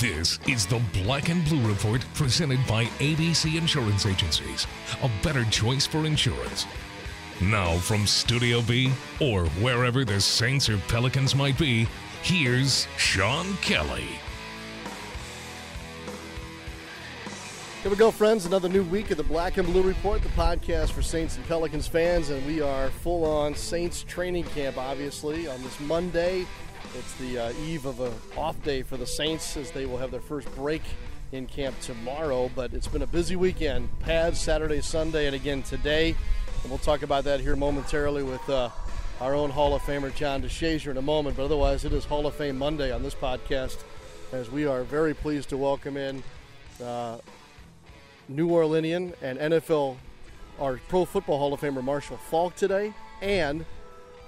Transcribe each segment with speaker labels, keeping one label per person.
Speaker 1: This is the Black and Blue Report presented by ABC Insurance Agencies, a better choice for insurance. Now, from Studio B or wherever the Saints or Pelicans might be, here's Sean Kelly.
Speaker 2: Here we go, friends. Another new week of the Black and Blue Report, the podcast for Saints and Pelicans fans, and we are full on Saints training camp, obviously, on this Monday. It's the uh, eve of an off day for the Saints as they will have their first break in camp tomorrow. But it's been a busy weekend. Pads Saturday, Sunday, and again today. And we'll talk about that here momentarily with uh, our own Hall of Famer John DeShazier in a moment. But otherwise, it is Hall of Fame Monday on this podcast as we are very pleased to welcome in uh, New Orleanian and NFL, our Pro Football Hall of Famer Marshall Faulk today, and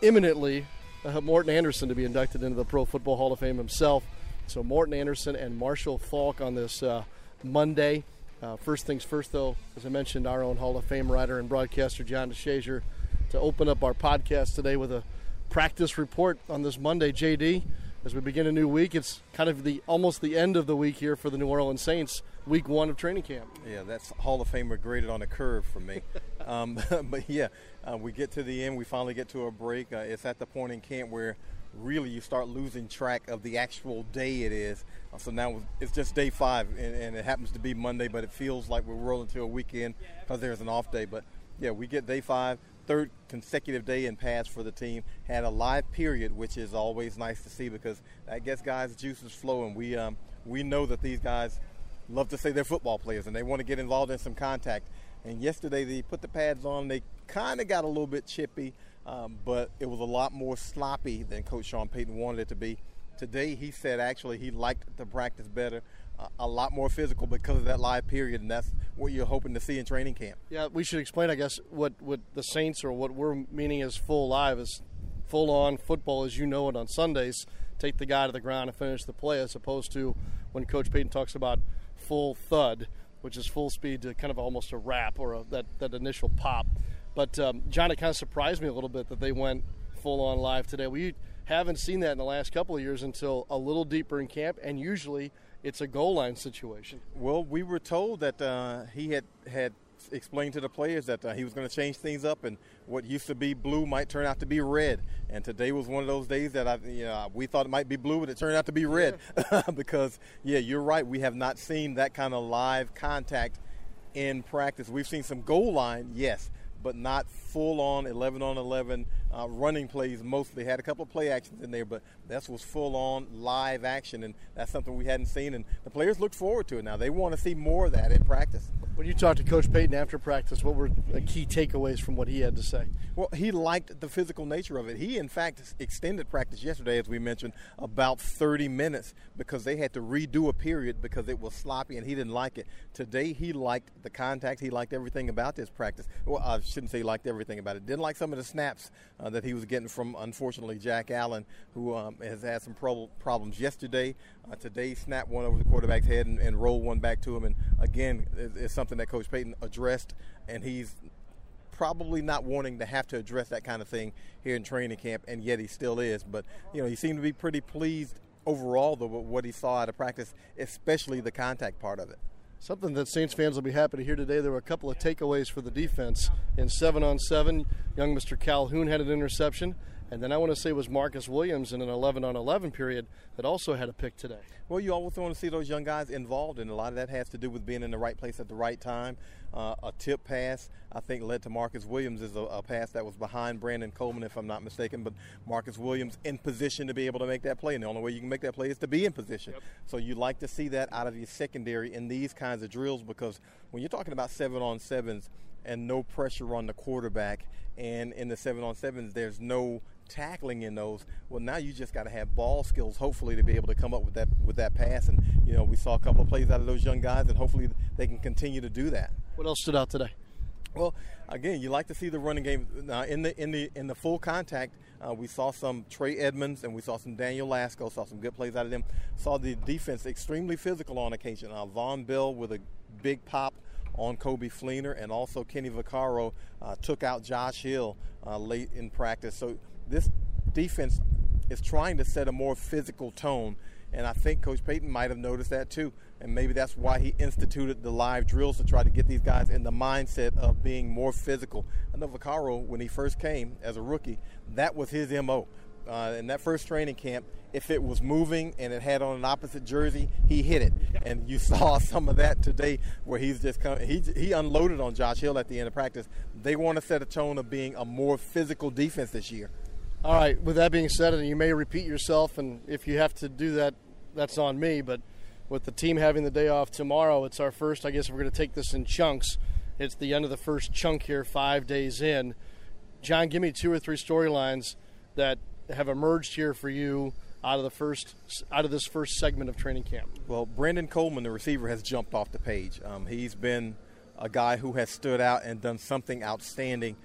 Speaker 2: imminently uh, Morten Andersen to be inducted into the Pro Football Hall of Fame himself. So Morten Andersen and Marshall Faulk on this uh, Monday. Uh, first things first, though, as I mentioned, our own Hall of Fame writer and broadcaster John DeShazier to open up our podcast today with a practice report on this Monday. JD, as we begin a new week, it's kind of the almost the end of the week here for the New Orleans Saints. Week one of training camp.
Speaker 3: Yeah, that's Hall of Famer graded on a curve for me. um, but yeah, uh, we get to the end. We finally get to a break. Uh, it's at the point in camp where really you start losing track of the actual day it is. Uh, so now it's just day five, and, and, it happens to be Monday, but it feels like we're rolling to a weekend because there's an off day. But yeah, we get day five, third consecutive day in pass for the team. Had a live period, which is always nice to see because that gets guys' juices flowing. We um, we know that these guys love to say they're football players and they want to get involved in some contact. And yesterday they put the pads on. They kind of got a little bit chippy, um, but it was a lot more sloppy than Coach Sean Payton wanted it to be. Today he said actually he liked the practice better, uh, a lot more physical because of that live period, and that's what you're hoping to see in training camp.
Speaker 2: Yeah, we should explain, I guess, what, what the Saints or what we're meaning is full live is full on football as you know it on Sundays. Take the guy to the ground and finish the play, as opposed to when Coach Payton talks about full thud which is full speed to kind of almost a wrap or a, that, that initial pop. But um, John, it kind of surprised me a little bit that they went full on live today. We haven't seen that in the last couple of years until a little deeper in camp, and usually it's a goal line situation.
Speaker 3: Well, we were told that uh, he had had explained to the players that uh, he was going to change things up, and what used to be blue might turn out to be red. And today was one of those days that I, you know, we thought it might be blue, but it turned out to be red. Yeah. because, yeah, you're right. We have not seen that kind of live contact in practice. We've seen some goal line, yes, but not full on 11 on 11 uh, running plays mostly. Had a couple of play actions in there, but this was full on live action, and that's something we hadn't seen. And the players look forward to it now. They want to see more of that in practice.
Speaker 2: When you talked to Coach Payton after practice, what were the key takeaways from what he had to say?
Speaker 3: Well, he liked the physical nature of it. He, in fact, extended practice yesterday, as we mentioned, about 30 minutes because they had to redo a period because it was sloppy and he didn't like it. Today, he liked the contact. He liked everything about this practice. Well, I shouldn't say he liked everything about it. Didn't like some of the snaps uh, that he was getting from, unfortunately, Jack Allen, who um, has had some pro- problems yesterday. Uh, today, snapped one over the quarterback's head and, and rolled one back to him. And again, it's something that Coach Payton addressed, and he's probably not wanting to have to address that kind of thing here in training camp, and yet he still is. But you know, he seemed to be pretty pleased overall though with what he saw out of practice, especially the contact part of it.
Speaker 2: Something that Saints fans will be happy to hear today. There were a couple of takeaways for the defense in seven on seven. Young Mr. Calhoun had an interception. And then I want to say it was Marcus Williams in an 11 on 11 period that also had a pick today.
Speaker 3: Well, you always want to see those young guys involved, and a lot of that has to do with being in the right place at the right time. Uh, a tip pass, I think, led to Marcus Williams is a, a, pass that was behind Brandon Coleman, if I'm not mistaken. But Marcus Williams in position to be able to make that play, and the only way you can make that play is to be in position. Yep. So you like to see that out of your secondary in these kinds of drills because when you're talking about seven on sevens and no pressure on the quarterback, and in the seven on sevens, there's no tackling in those. Well, now you just got to have ball skills, hopefully, to be able to come up with that with that pass. And you know, we saw a couple of plays out of those young guys, and hopefully they can continue to do that.
Speaker 2: What else stood out today?
Speaker 3: Well, again, you like to see the running game uh, in the in the in the full contact. Uh, we saw some Trey Edmunds and we saw some Daniel Lasco. Saw some good plays out of them. Saw the defense extremely physical on occasion. Uh, Vonn Bell with a big pop on Coby Fleener, and also Kenny Vaccaro uh, took out Josh Hill uh, late in practice. So this defense is trying to set a more physical tone. And I think Coach Payton might have noticed that too. And maybe that's why he instituted the live drills to try to get these guys in the mindset of being more physical. I know Vaccaro, when he first came as a rookie, that was his MO. Uh, in that first training camp, if it was moving and it had on an opposite jersey, he hit it. And you saw some of that today where he's just come, he, he unloaded on Josh Hill at the end of practice. They want to set a tone of being a more physical defense this year.
Speaker 2: All right, with that being said, and you may repeat yourself, and if you have to do that, that's on me, but with the team having the day off tomorrow, it's our first, I guess we're going to take this in chunks. It's the end of the first chunk here, five days in. John, give me two or three storylines that have emerged here for you out of the first out of this first segment of training camp?
Speaker 3: Well, Brandon Coleman, the receiver, has jumped off the page. Um, he's been a guy who has stood out and done something outstanding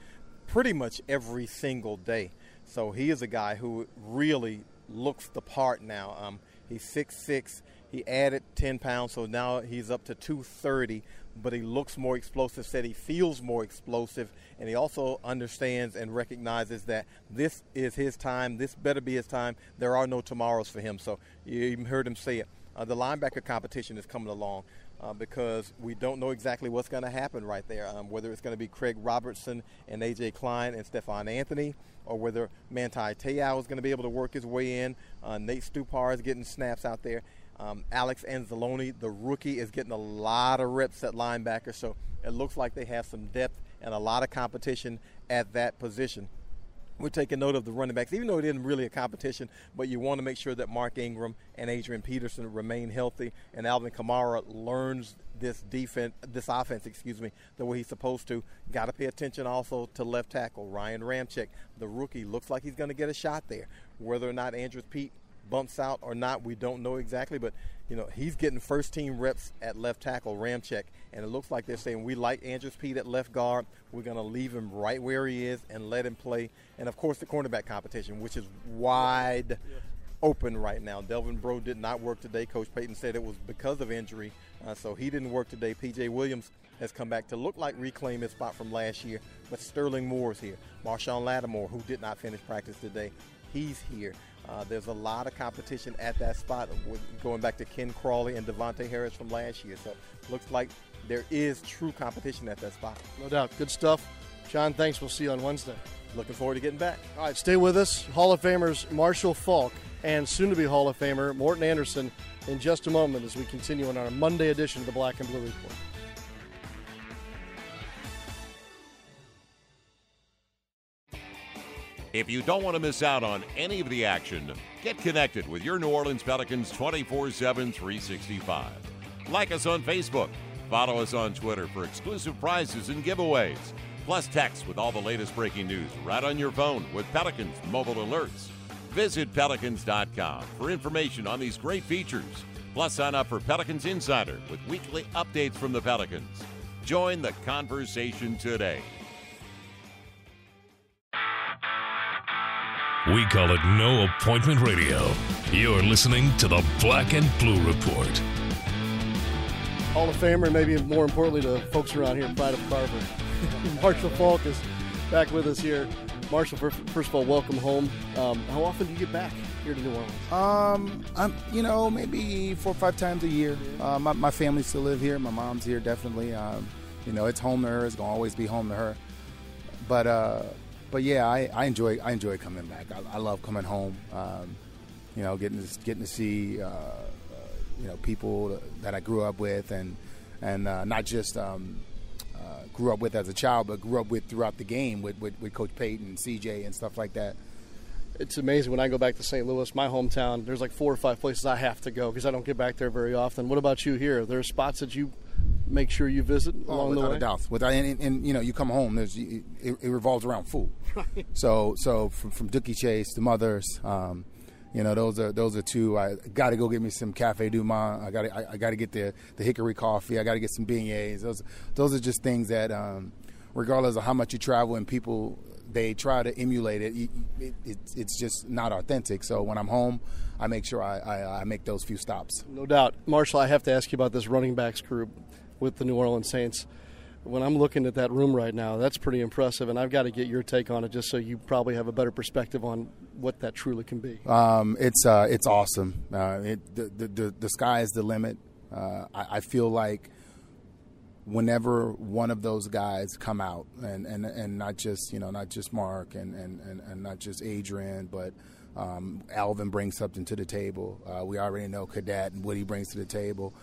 Speaker 3: pretty much every single day. So he is a guy who really looks the part now. Um, he's 6'6". He added 10 pounds, so now he's up to 230 but he looks more explosive, said he feels more explosive, and he also understands and recognizes that this is his time. This better be his time. There are no tomorrows for him. So you heard him say it. Uh, the linebacker competition is coming along. Uh, because we don't know exactly what's going to happen right there. Um, whether it's going to be Craig Robertson and A.J. Klein and Stephone Anthony, or whether Manti Te'o is going to be able to work his way in. Uh, Nate Stupar is getting snaps out there. Um, Alex Anzalone, the rookie, is getting a lot of reps at linebacker, so it looks like they have some depth and a lot of competition at that position. We're taking note of the running backs, even though it isn't really a competition, but you want to make sure that Mark Ingram and Adrian Peterson remain healthy, and Alvin Kamara learns this defense, this offense, excuse me, the way he's supposed to. Got to pay attention also to left tackle Ryan Ramczyk, the rookie. Looks like he's going to get a shot there. Whether or not Andrus Peat bumps out or not, we don't know exactly. But you know, he's getting first team reps at left tackle, Ramczyk, and it looks like they're saying we like Andrus Peat at left guard. We're going to leave him right where he is and let him play. And of course, the cornerback competition, which is wide open right now. Delvin Breaux did not work today. Coach Payton said it was because of injury, uh, so he didn't work today. PJ Williams has come back to look like reclaim his spot from last year, but Sterling Moore is here. Marshon Lattimore, who did not finish practice today, he's here. Uh, there's a lot of competition at that spot, going back to Ken Crawley and De'Vante Harris from last year. So looks like there is true competition at that spot.
Speaker 2: No doubt. Good stuff. John, thanks. We'll see you on Wednesday.
Speaker 3: Looking forward to getting back.
Speaker 2: All right, stay with us. Hall of Famers Marshall Faulk and soon to be Hall of Famer Morten Andersen in just a moment as we continue on our Monday edition of the Black and Blue Report.
Speaker 4: If you don't want to miss out on any of the action, get connected with your New Orleans Pelicans 24 7, 365. Like us on Facebook, follow us on Twitter for exclusive prizes and giveaways, plus text with all the latest breaking news right on your phone with Pelicans mobile alerts. Visit pelicans.com for information on these great features. Plus, sign up for Pelicans Insider with weekly updates from the Pelicans. Join the conversation today.
Speaker 1: We call it no appointment radio. You're listening to the Black and Blue Report.
Speaker 2: Hall of Famer, maybe more importantly to folks around here, Pride of Carver. Marshall Faulk is back with us here. Marshall, first of all, welcome home. Um, how often do you get back here to New Orleans?
Speaker 5: Um, I'm, you know, maybe four or five times a year. Uh, my, my family still live here. My mom's here, definitely. Um, you know, it's home to her. It's gonna always be home to her. But uh, but yeah, I, I enjoy I enjoy coming back. I, I love coming home. Um, you know, getting to, getting to see uh, you know people that I grew up with, and and uh, not just um, uh, grew up with as a child, but grew up with throughout the game with, with, with Coach Payton, CJ, and stuff like that.
Speaker 2: It's amazing when I go back to St. Louis, my hometown. There's like four or five places I have to go because I don't get back there very often. What about you here? There Are spots that you make sure you visit oh, along
Speaker 5: without
Speaker 2: the way?
Speaker 5: Without a doubt. Without and, and, you know, you come home. There's it, it revolves around food. Right. So so from, from Dooky Chase to Mothers, um, you know, those are those are two. I got to go get me some Cafe Du Monde. I got I, I got to get the the hickory coffee. I got to get some beignets. Those those are just things that, um, regardless of how much you travel and people they try to emulate it, it, it, it's just not authentic. So when I'm home, I make sure I, I, I, make those few stops.
Speaker 2: No doubt. Marshall, I have to ask you about this running backs group with the New Orleans Saints. When I'm looking at that room right now, that's pretty impressive. And I've got to get your take on it, just so you probably have a better perspective on what that truly can be.
Speaker 5: Um, it's uh, it's awesome. Uh, it, the, the the sky is the limit. Uh, I, I, feel like whenever one of those guys come out, and, and, and not just you know not just Mark and, and, and, and not just Adrian, but um, Alvin brings something to the table. Uh, we already know Cadet and what he brings to the table.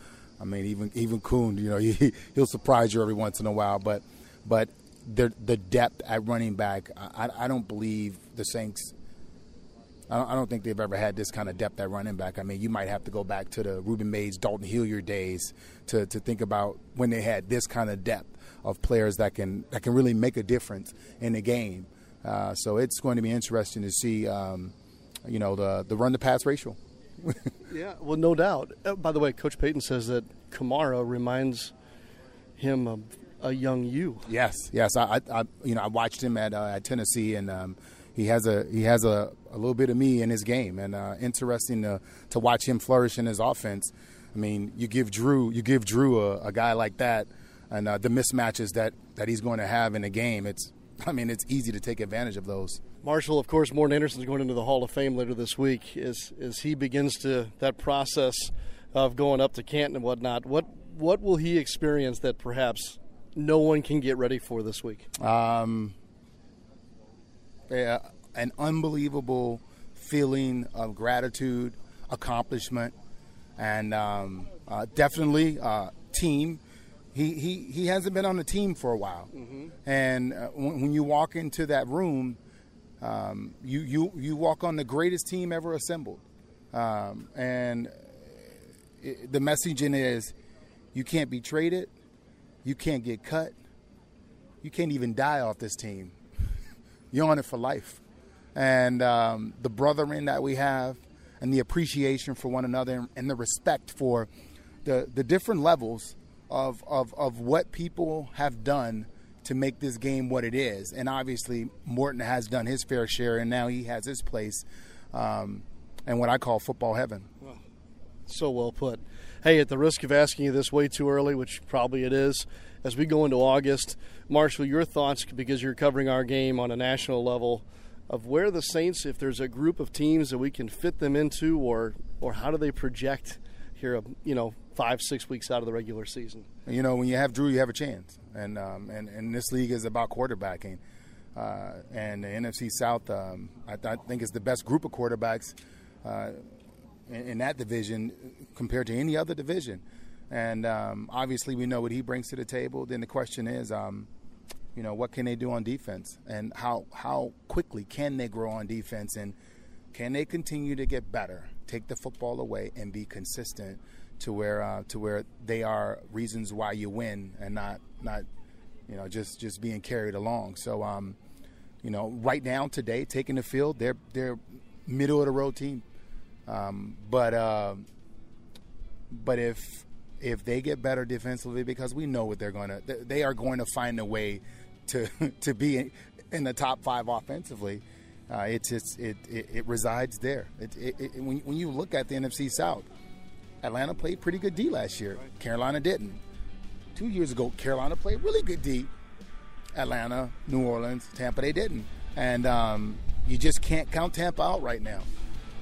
Speaker 5: I mean, even even Kuhn, you know, he, he'll surprise you every once in a while. But but the the depth at running back, I, I don't believe the Saints. I don't, I don't think they've ever had this kind of depth at running back. I mean, you might have to go back to the Rueben Mayes, Dalton Hilliard days to, to think about when they had this kind of depth of players that can that can really make a difference in the game. Uh, so it's going to be interesting to see, um, you know, the the run to pass ratio.
Speaker 2: yeah, well, no doubt. Uh, by the way, Coach Payton says that Kamara reminds him of a young you.
Speaker 5: Yes, yes. I, I you know, I watched him at, uh, at Tennessee, and um, he has a he has a, a little bit of me in his game, and uh, interesting to to watch him flourish in his offense. I mean, you give Drew you give Drew a, a guy like that, and uh, the mismatches that that he's going to have in a game. It's I mean, it's easy to take advantage of those.
Speaker 2: Marshall, of course, Morten is going into the Hall of Fame later this week. As as he begins to that process of going up to Canton and whatnot, what what will he experience that perhaps no one can get ready for this week?
Speaker 5: Um, yeah, an unbelievable feeling of gratitude, accomplishment, and um, uh, definitely uh, team. He, he, he hasn't been on the team for a while. Mm-hmm. And uh, when, when, you walk into that room, um, you, you, you walk on the greatest team ever assembled. Um, and it, the messaging is you can't be traded, you can't get cut, you can't even die off this team. You're on it for life. And um, the brothering that we have, and the appreciation for one another, and the respect for the, the different levels of, of, of what people have done to make this game what it is. And obviously, Morten has done his fair share, and now he has his place um, in what I call football heaven.
Speaker 2: Well, so well put. Hey, at the risk of asking you this way too early, which probably it is, as we go into August, Marshall, your thoughts, because you're covering our game on a national level, of where the Saints, if there's a group of teams that we can fit them into, or or how do they project here, you know, five, six weeks out of the regular season?
Speaker 5: You know, when you have Drew, you have a chance and um, and and this league is about quarterbacking. Uh, and the NFC South, um, I, th- I, think, is the best group of quarterbacks uh, in, in, that division compared to any other division. And um, obviously, we know what he brings to the table. Then the question is, um, you know, what can they do on defense, and how how quickly can they grow on defense, and can they continue to get better, take the football away, and be consistent to where uh, to where they are reasons why you win, and not not you know just just being carried along. So um, you know, right now today, taking the field, they're they're middle of the road team. Um, but uh, but if if they get better defensively, because we know what they're going to, they are going to find a way to to be in the top five offensively. Uh, it's, it's it, it, it resides there. It, it, when, when you look at the NFC South, Atlanta played pretty good D last year. Carolina didn't two years ago, Carolina played really good D. Atlanta, New Orleans, Tampa, they didn't, and um, you just can't count Tampa out right now.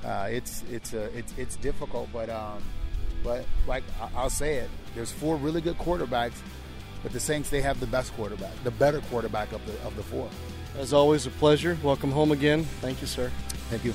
Speaker 5: Uh, it's it's uh, it's it's difficult, but um, but like I'll say it, there's four really good quarterbacks, but the Saints they have the best quarterback, the better quarterback of the of the four.
Speaker 2: As always, a pleasure. Welcome home again. Thank you, sir.
Speaker 5: Thank you.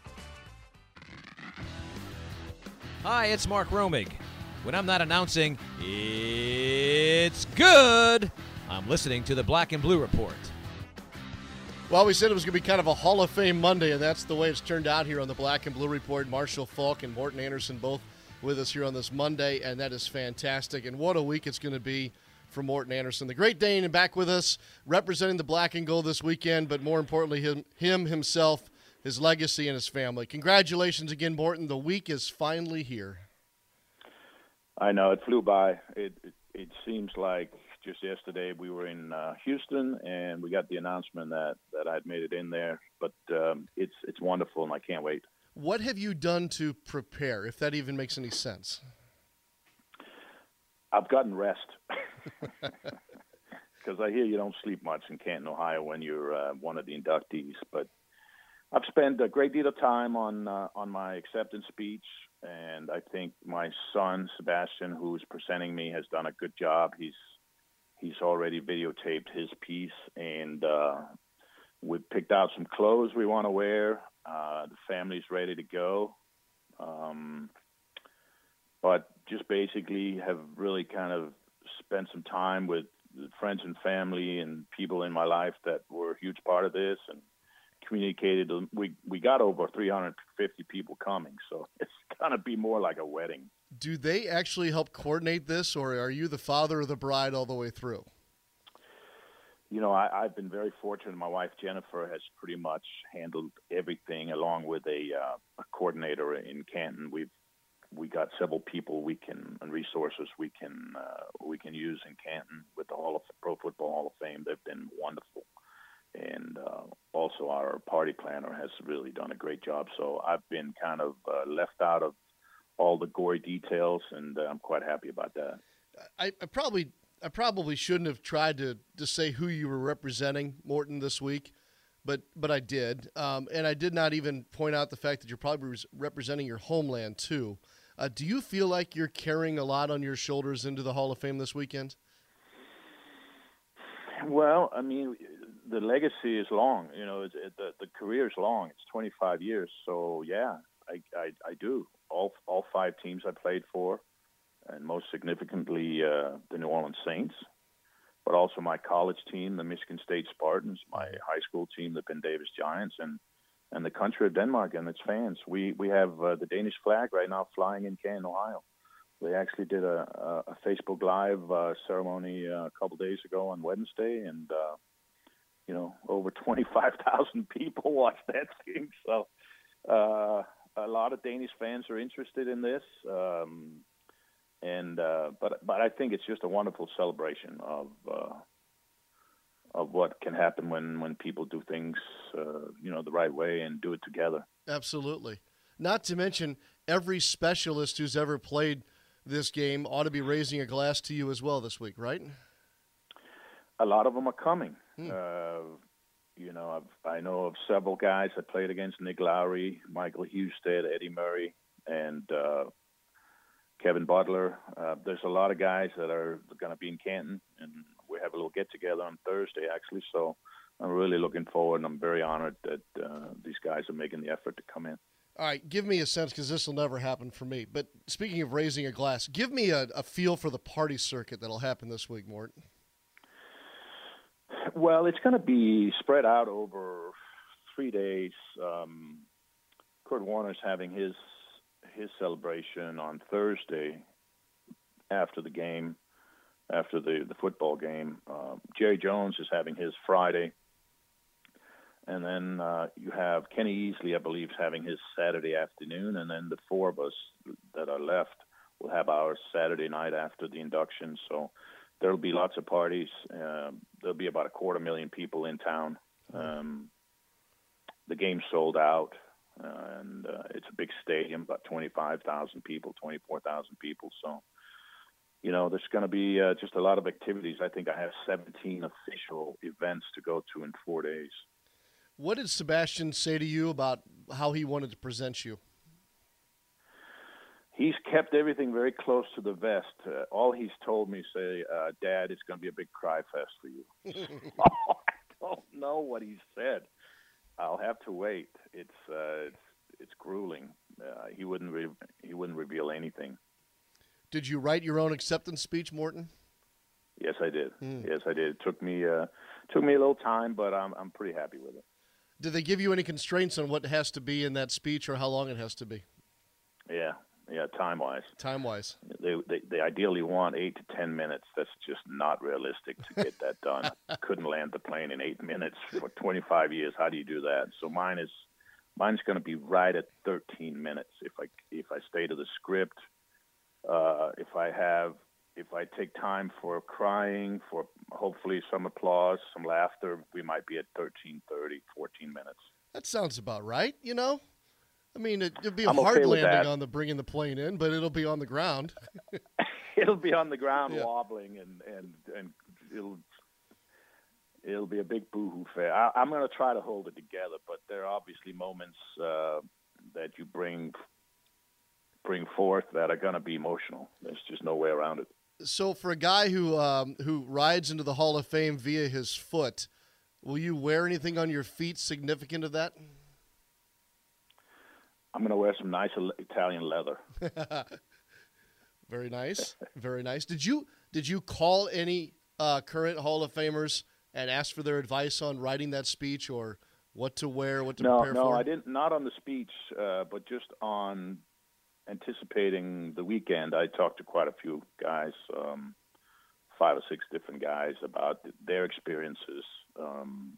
Speaker 6: Hi, it's Mark Romig. When I'm not announcing, it's good, I'm listening to the Black and Blue Report.
Speaker 2: Well, we said it was going to be kind of a Hall of Fame Monday, and that's the way it's turned out here on the Black and Blue Report. Marshall Faulk and Morten Andersen both with us here on this Monday, and that is fantastic. And what a week it's going to be for Morten Andersen. the Great Dane, and back with us, representing the black and gold this weekend, but more importantly, him, him himself, his legacy, and his family. Congratulations again, Morten. The week is finally here.
Speaker 7: I know it flew by. It it, it seems like just yesterday we were in uh, Houston and we got the announcement that that I'd made it in there. But um, it's it's wonderful and I can't wait.
Speaker 2: What have you done to prepare, if that even makes any sense?
Speaker 7: I've gotten rest because I hear you don't sleep much in Canton, Ohio, when you're uh, one of the inductees. But I've spent a great deal of time on uh, on my acceptance speech, and I think my son Sebastian, who's presenting me, has done a good job. He's he's already videotaped his piece, and uh, we've picked out some clothes we want to wear. Uh, the family's ready to go, um, but just basically have really kind of spent some time with friends and family and people in my life that were a huge part of this, and communicated. We we got over 350 people coming, so it's gonna be more like a wedding.
Speaker 2: Do they actually help coordinate this, or are you the father of the bride all the way through?
Speaker 7: You know, I, I've been very fortunate. My wife Jennifer has pretty much handled everything, along with a, uh, a coordinator in Canton. We've we got several people we can and resources we can uh, we can use in Canton with the Hall of Pro Football Hall of Fame. They've been wonderful and uh, also our party planner has really done a great job. So I've been kind of uh, left out of all the gory details, and uh, I'm quite happy about that.
Speaker 2: I, I, probably I probably shouldn't have tried to to say who you were representing, Morten, this week, but but I did, um, and I did not even point out the fact that you're probably representing your homeland too. Uh, do you feel like you're carrying a lot on your shoulders into the Hall of Fame this weekend?
Speaker 7: Well, I mean, the legacy is long. You know, it, it, the the career is long. It's 25 years. So yeah, I, I I do all all five teams I played for, and most significantly uh, the New Orleans Saints, but also my college team, the Michigan State Spartans, my high school team, the Ben Davis Giants, and and the country of Denmark and its fans. We we have uh, the Danish flag right now flying in Canton, Ohio. They actually did a, a, a Facebook Live uh, ceremony uh, a couple days ago on Wednesday, and uh, you know, over 25,000 people watched that game. So uh, a lot of Danish fans are interested in this. Um, and uh, but but I think it's just a wonderful celebration of uh, of what can happen when when people do things uh, you know the right way and do it together.
Speaker 2: Absolutely. Not to mention every specialist who's ever played this game ought to be raising a glass to you as well this week, right?
Speaker 7: A lot of them are coming. Hmm. Uh, you know, I've, I know of several guys that played against Nick Lowery, Michael Husted, Eddie Murray, and uh, Kevin Butler. Uh, there's a lot of guys that are going to be in Canton, and we have a little get together on Thursday, actually. So I'm really looking forward, and I'm very honored that uh, these guys are making the effort to come in.
Speaker 2: All right, give me a sense because this will never happen for me. But speaking of raising a glass, give me a, a feel for the party circuit that'll happen this week, Morten.
Speaker 7: Well, it's going to be spread out over three days. Um, Kurt Warner's having his his celebration on Thursday after the game, after the the football game. Um, Jerry Jones is having his Friday, and then uh, you have Kenny Easley, I believe, is having his Saturday afternoon, and then the four of us that are left will have our Saturday night after the induction. So there'll be lots of parties. Uh, there'll be about a quarter million people in town. Um, the game's sold out, uh, and uh, it's a big stadium, about 25,000 people, 24,000 people. So, you know, there's going to be uh, just a lot of activities. I think I have 17 official events to go to in four days.
Speaker 2: What did Sebastian say to you about how he wanted to present you?
Speaker 7: He's kept everything very close to the vest. Uh, all he's told me, say, uh, Dad, it's going to be a big cry fest for you. oh, I don't know what he said. I'll have to wait. It's uh, it's it's grueling. Uh, he wouldn't re- he wouldn't reveal anything.
Speaker 2: Did you write your own acceptance speech, Morten?
Speaker 7: Yes, I did. Mm. Yes, I did. It took me uh, took me a little time, but I'm I'm pretty happy with it.
Speaker 2: Did they give you any constraints on what has to be in that speech or how long it has to be?
Speaker 7: Yeah, Yeah, time wise.
Speaker 2: Time wise.
Speaker 7: They, they they ideally want eight to ten minutes. That's just not realistic to get that done. Couldn't land the plane in eight minutes for 25 years. How do you do that? So mine is mine's going to be right at 13 minutes if I if I stay to the script. Uh, if I have if I take time for crying, for hopefully some applause, some laughter, we might be at 13, 30, 14 minutes.
Speaker 2: That sounds about right. You know. I mean, it, will be a
Speaker 7: I'm
Speaker 2: hard
Speaker 7: okay
Speaker 2: landing on the bringing the plane in, but it'll be on the ground.
Speaker 7: it'll be on the ground
Speaker 2: Yeah.
Speaker 7: wobbling and and and it'll it'll be a big boohoo fair. I, I'm going to try to hold it together, but there are obviously moments uh, that you bring bring forth that are going to be emotional. There's just no way around it.
Speaker 2: So, for a guy who um, who rides into the Hall of Fame via his foot, will you wear anything on your feet significant of that?
Speaker 7: I'm going to wear some nice Italian leather.
Speaker 2: Very nice, very nice. Did you did you call any uh, current Hall of Famers and ask for their advice on writing that speech or what to wear, what to
Speaker 7: No,
Speaker 2: prepare
Speaker 7: no,
Speaker 2: for?
Speaker 7: I didn't. Not on the speech, uh, but just on anticipating the weekend. I talked to quite a few guys, um, five or six different guys, about their experiences. Um,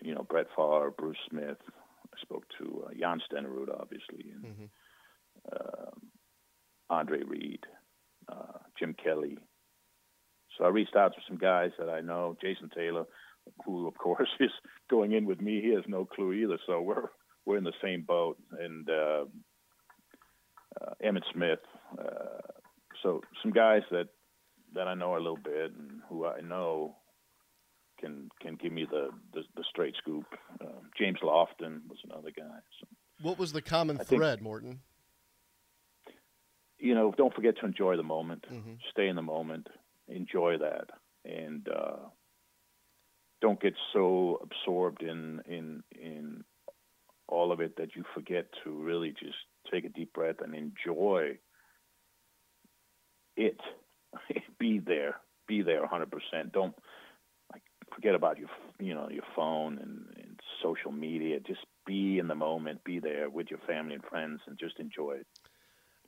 Speaker 7: you know, Brett Favre, Bruce Smith. Spoke to uh, Jan Stenerud, obviously, and
Speaker 2: Mhm.
Speaker 7: um, Andre Reed, uh, Jim Kelly. So I reached out to some guys that I know. Jason Taylor, who of course is going in with me. He has no clue either. So we're we're in the same boat. And uh, uh, Emmitt Smith. Uh, so some guys that that I know a little bit and who I know can can give me the the, the straight scoop. Um, James Lofton was another guy. So,
Speaker 2: What was the common
Speaker 7: I think-
Speaker 2: thread, Morten?
Speaker 7: you know, don't forget to enjoy the moment.
Speaker 2: Mhm.
Speaker 7: Stay in the moment. Enjoy that, and uh, don't get so absorbed in in in all of it that you forget to really just take a deep breath and enjoy it. be there. Be there 100%. Don't forget about your you know your phone and, and social media. Just be in the moment. Be there with your family and friends, and just enjoy it.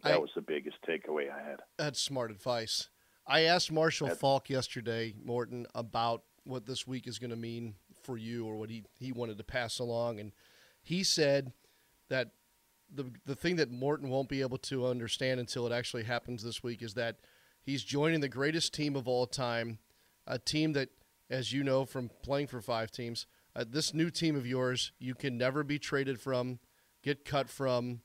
Speaker 7: That
Speaker 2: I-
Speaker 7: was the biggest takeaway I had.
Speaker 2: That's smart advice. I asked Marshall Faulk yesterday, Morten, about what this week is going to mean for you or what he, he wanted to pass along. And he said that the, the thing that Morten won't be able to understand until it actually happens this week is that he's joining the greatest team of all time, a team that, as you know from playing for five teams, uh, this new team of yours, you can never be traded from, get cut from.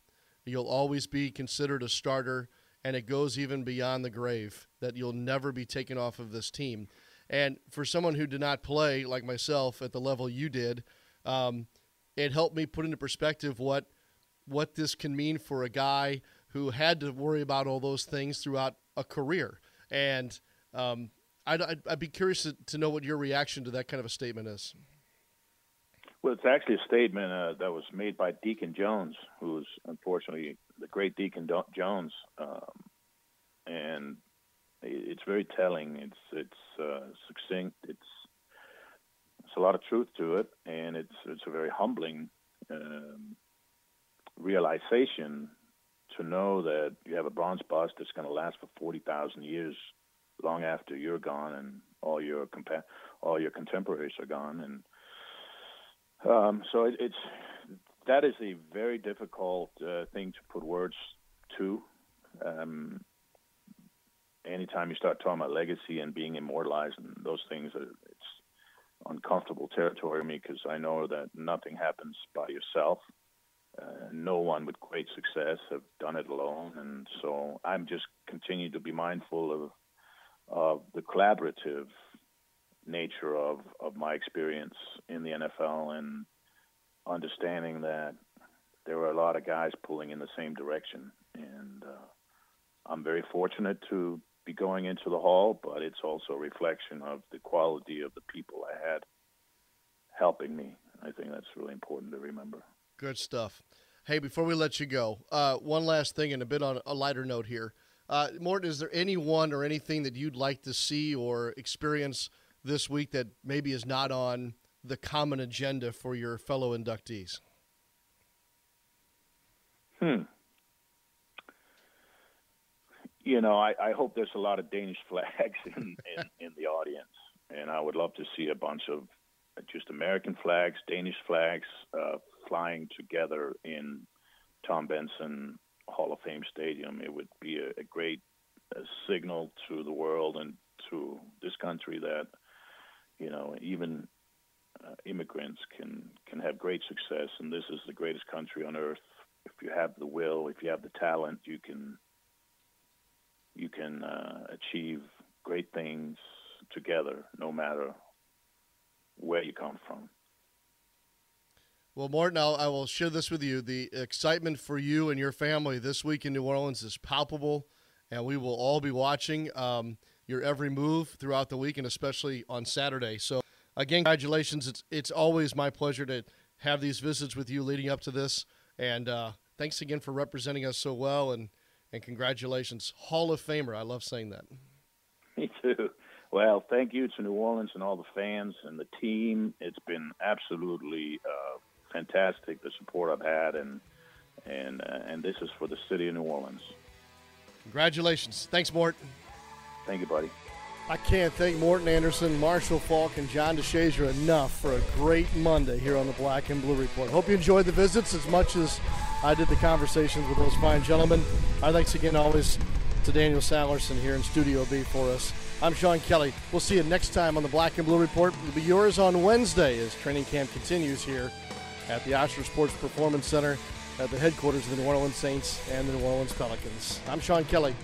Speaker 2: You'll always be considered a starter and it goes even beyond the grave that you'll never be taken off of this team. And for someone who did not play like myself at the level you did, um, it helped me put into perspective what what this can mean for a guy who had to worry about all those things throughout a career. And um, I'd, I'd, I'd be curious to, to know what your reaction to that kind of a statement is.
Speaker 7: Well, it's actually a statement uh, that was made by Deacon Jones, who's unfortunately the great Deacon Do- Jones, um, and it's very telling. It's it's uh, succinct. It's it's a lot of truth to it, and it's it's a very humbling um, realization to know that you have a bronze bust that's going to last for forty thousand years, long after you're gone and all your compa- all your contemporaries are gone, and um, so it, it's that is a very difficult uh, thing to put words to. Um, anytime you start talking about legacy and being immortalized and those things, uh, it's uncomfortable territory for me because I know that nothing happens by yourself. Uh, no one with great success have done it alone, and so I'm just continue to be mindful of of the collaborative nature of, of my experience in the NFL and understanding that there were a lot of guys pulling in the same direction. And uh, I'm very fortunate to be going into the hall, but it's also a reflection of the quality of the people I had helping me. I think that's really important to remember.
Speaker 2: Good stuff. Hey, before we let you go, uh, one last thing and a bit on a lighter note here. Uh, Morten, is there anyone or anything that you'd like to see or experience this week that maybe is not on the common agenda for your fellow inductees?
Speaker 7: Hmm. you know, I, I hope there's a lot of Danish flags in, in, in the audience, and I would love to see a bunch of just American flags, Danish flags uh, flying together in Tom Benson Hall of Fame Stadium. It would be a, a great uh, signal to the world and to this country that you know even uh, immigrants can can have great success, and this is the greatest country on earth. If you have the will, if you have the talent, you can you can uh, achieve great things together, no matter where you come from.
Speaker 2: Well, Morten, I'll, I will share this with you. The excitement for you and your family this week in New Orleans is palpable, and we will all be watching um, your every move throughout the week, and especially on Saturday. So, again, congratulations! It's it's always my pleasure to have these visits with you leading up to this, and uh, thanks again for representing us so well, and and congratulations, Hall of Famer. I love saying that.
Speaker 7: Me too. Well, thank you to New Orleans and all the fans and the team. It's been absolutely uh, fantastic the support I've had, and and uh, and this is for the city of New Orleans.
Speaker 2: Congratulations! Thanks, Morten.
Speaker 7: Thank you, buddy.
Speaker 2: I can't thank Morten Andersen, Marshall Faulk, and John DeShazier enough for a great Monday here on the Black and Blue Report. Hope you enjoyed the visits as much as I did the conversations with those fine gentlemen. Our thanks again always to Daniel Sallerson here in Studio B for us. I'm Sean Kelly. We'll see you next time on the Black and Blue Report. It'll be yours on Wednesday as training camp continues here at the Ochsner Sports Performance Center at the headquarters of the New Orleans Saints and the New Orleans Pelicans. I'm Sean Kelly.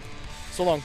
Speaker 2: So long.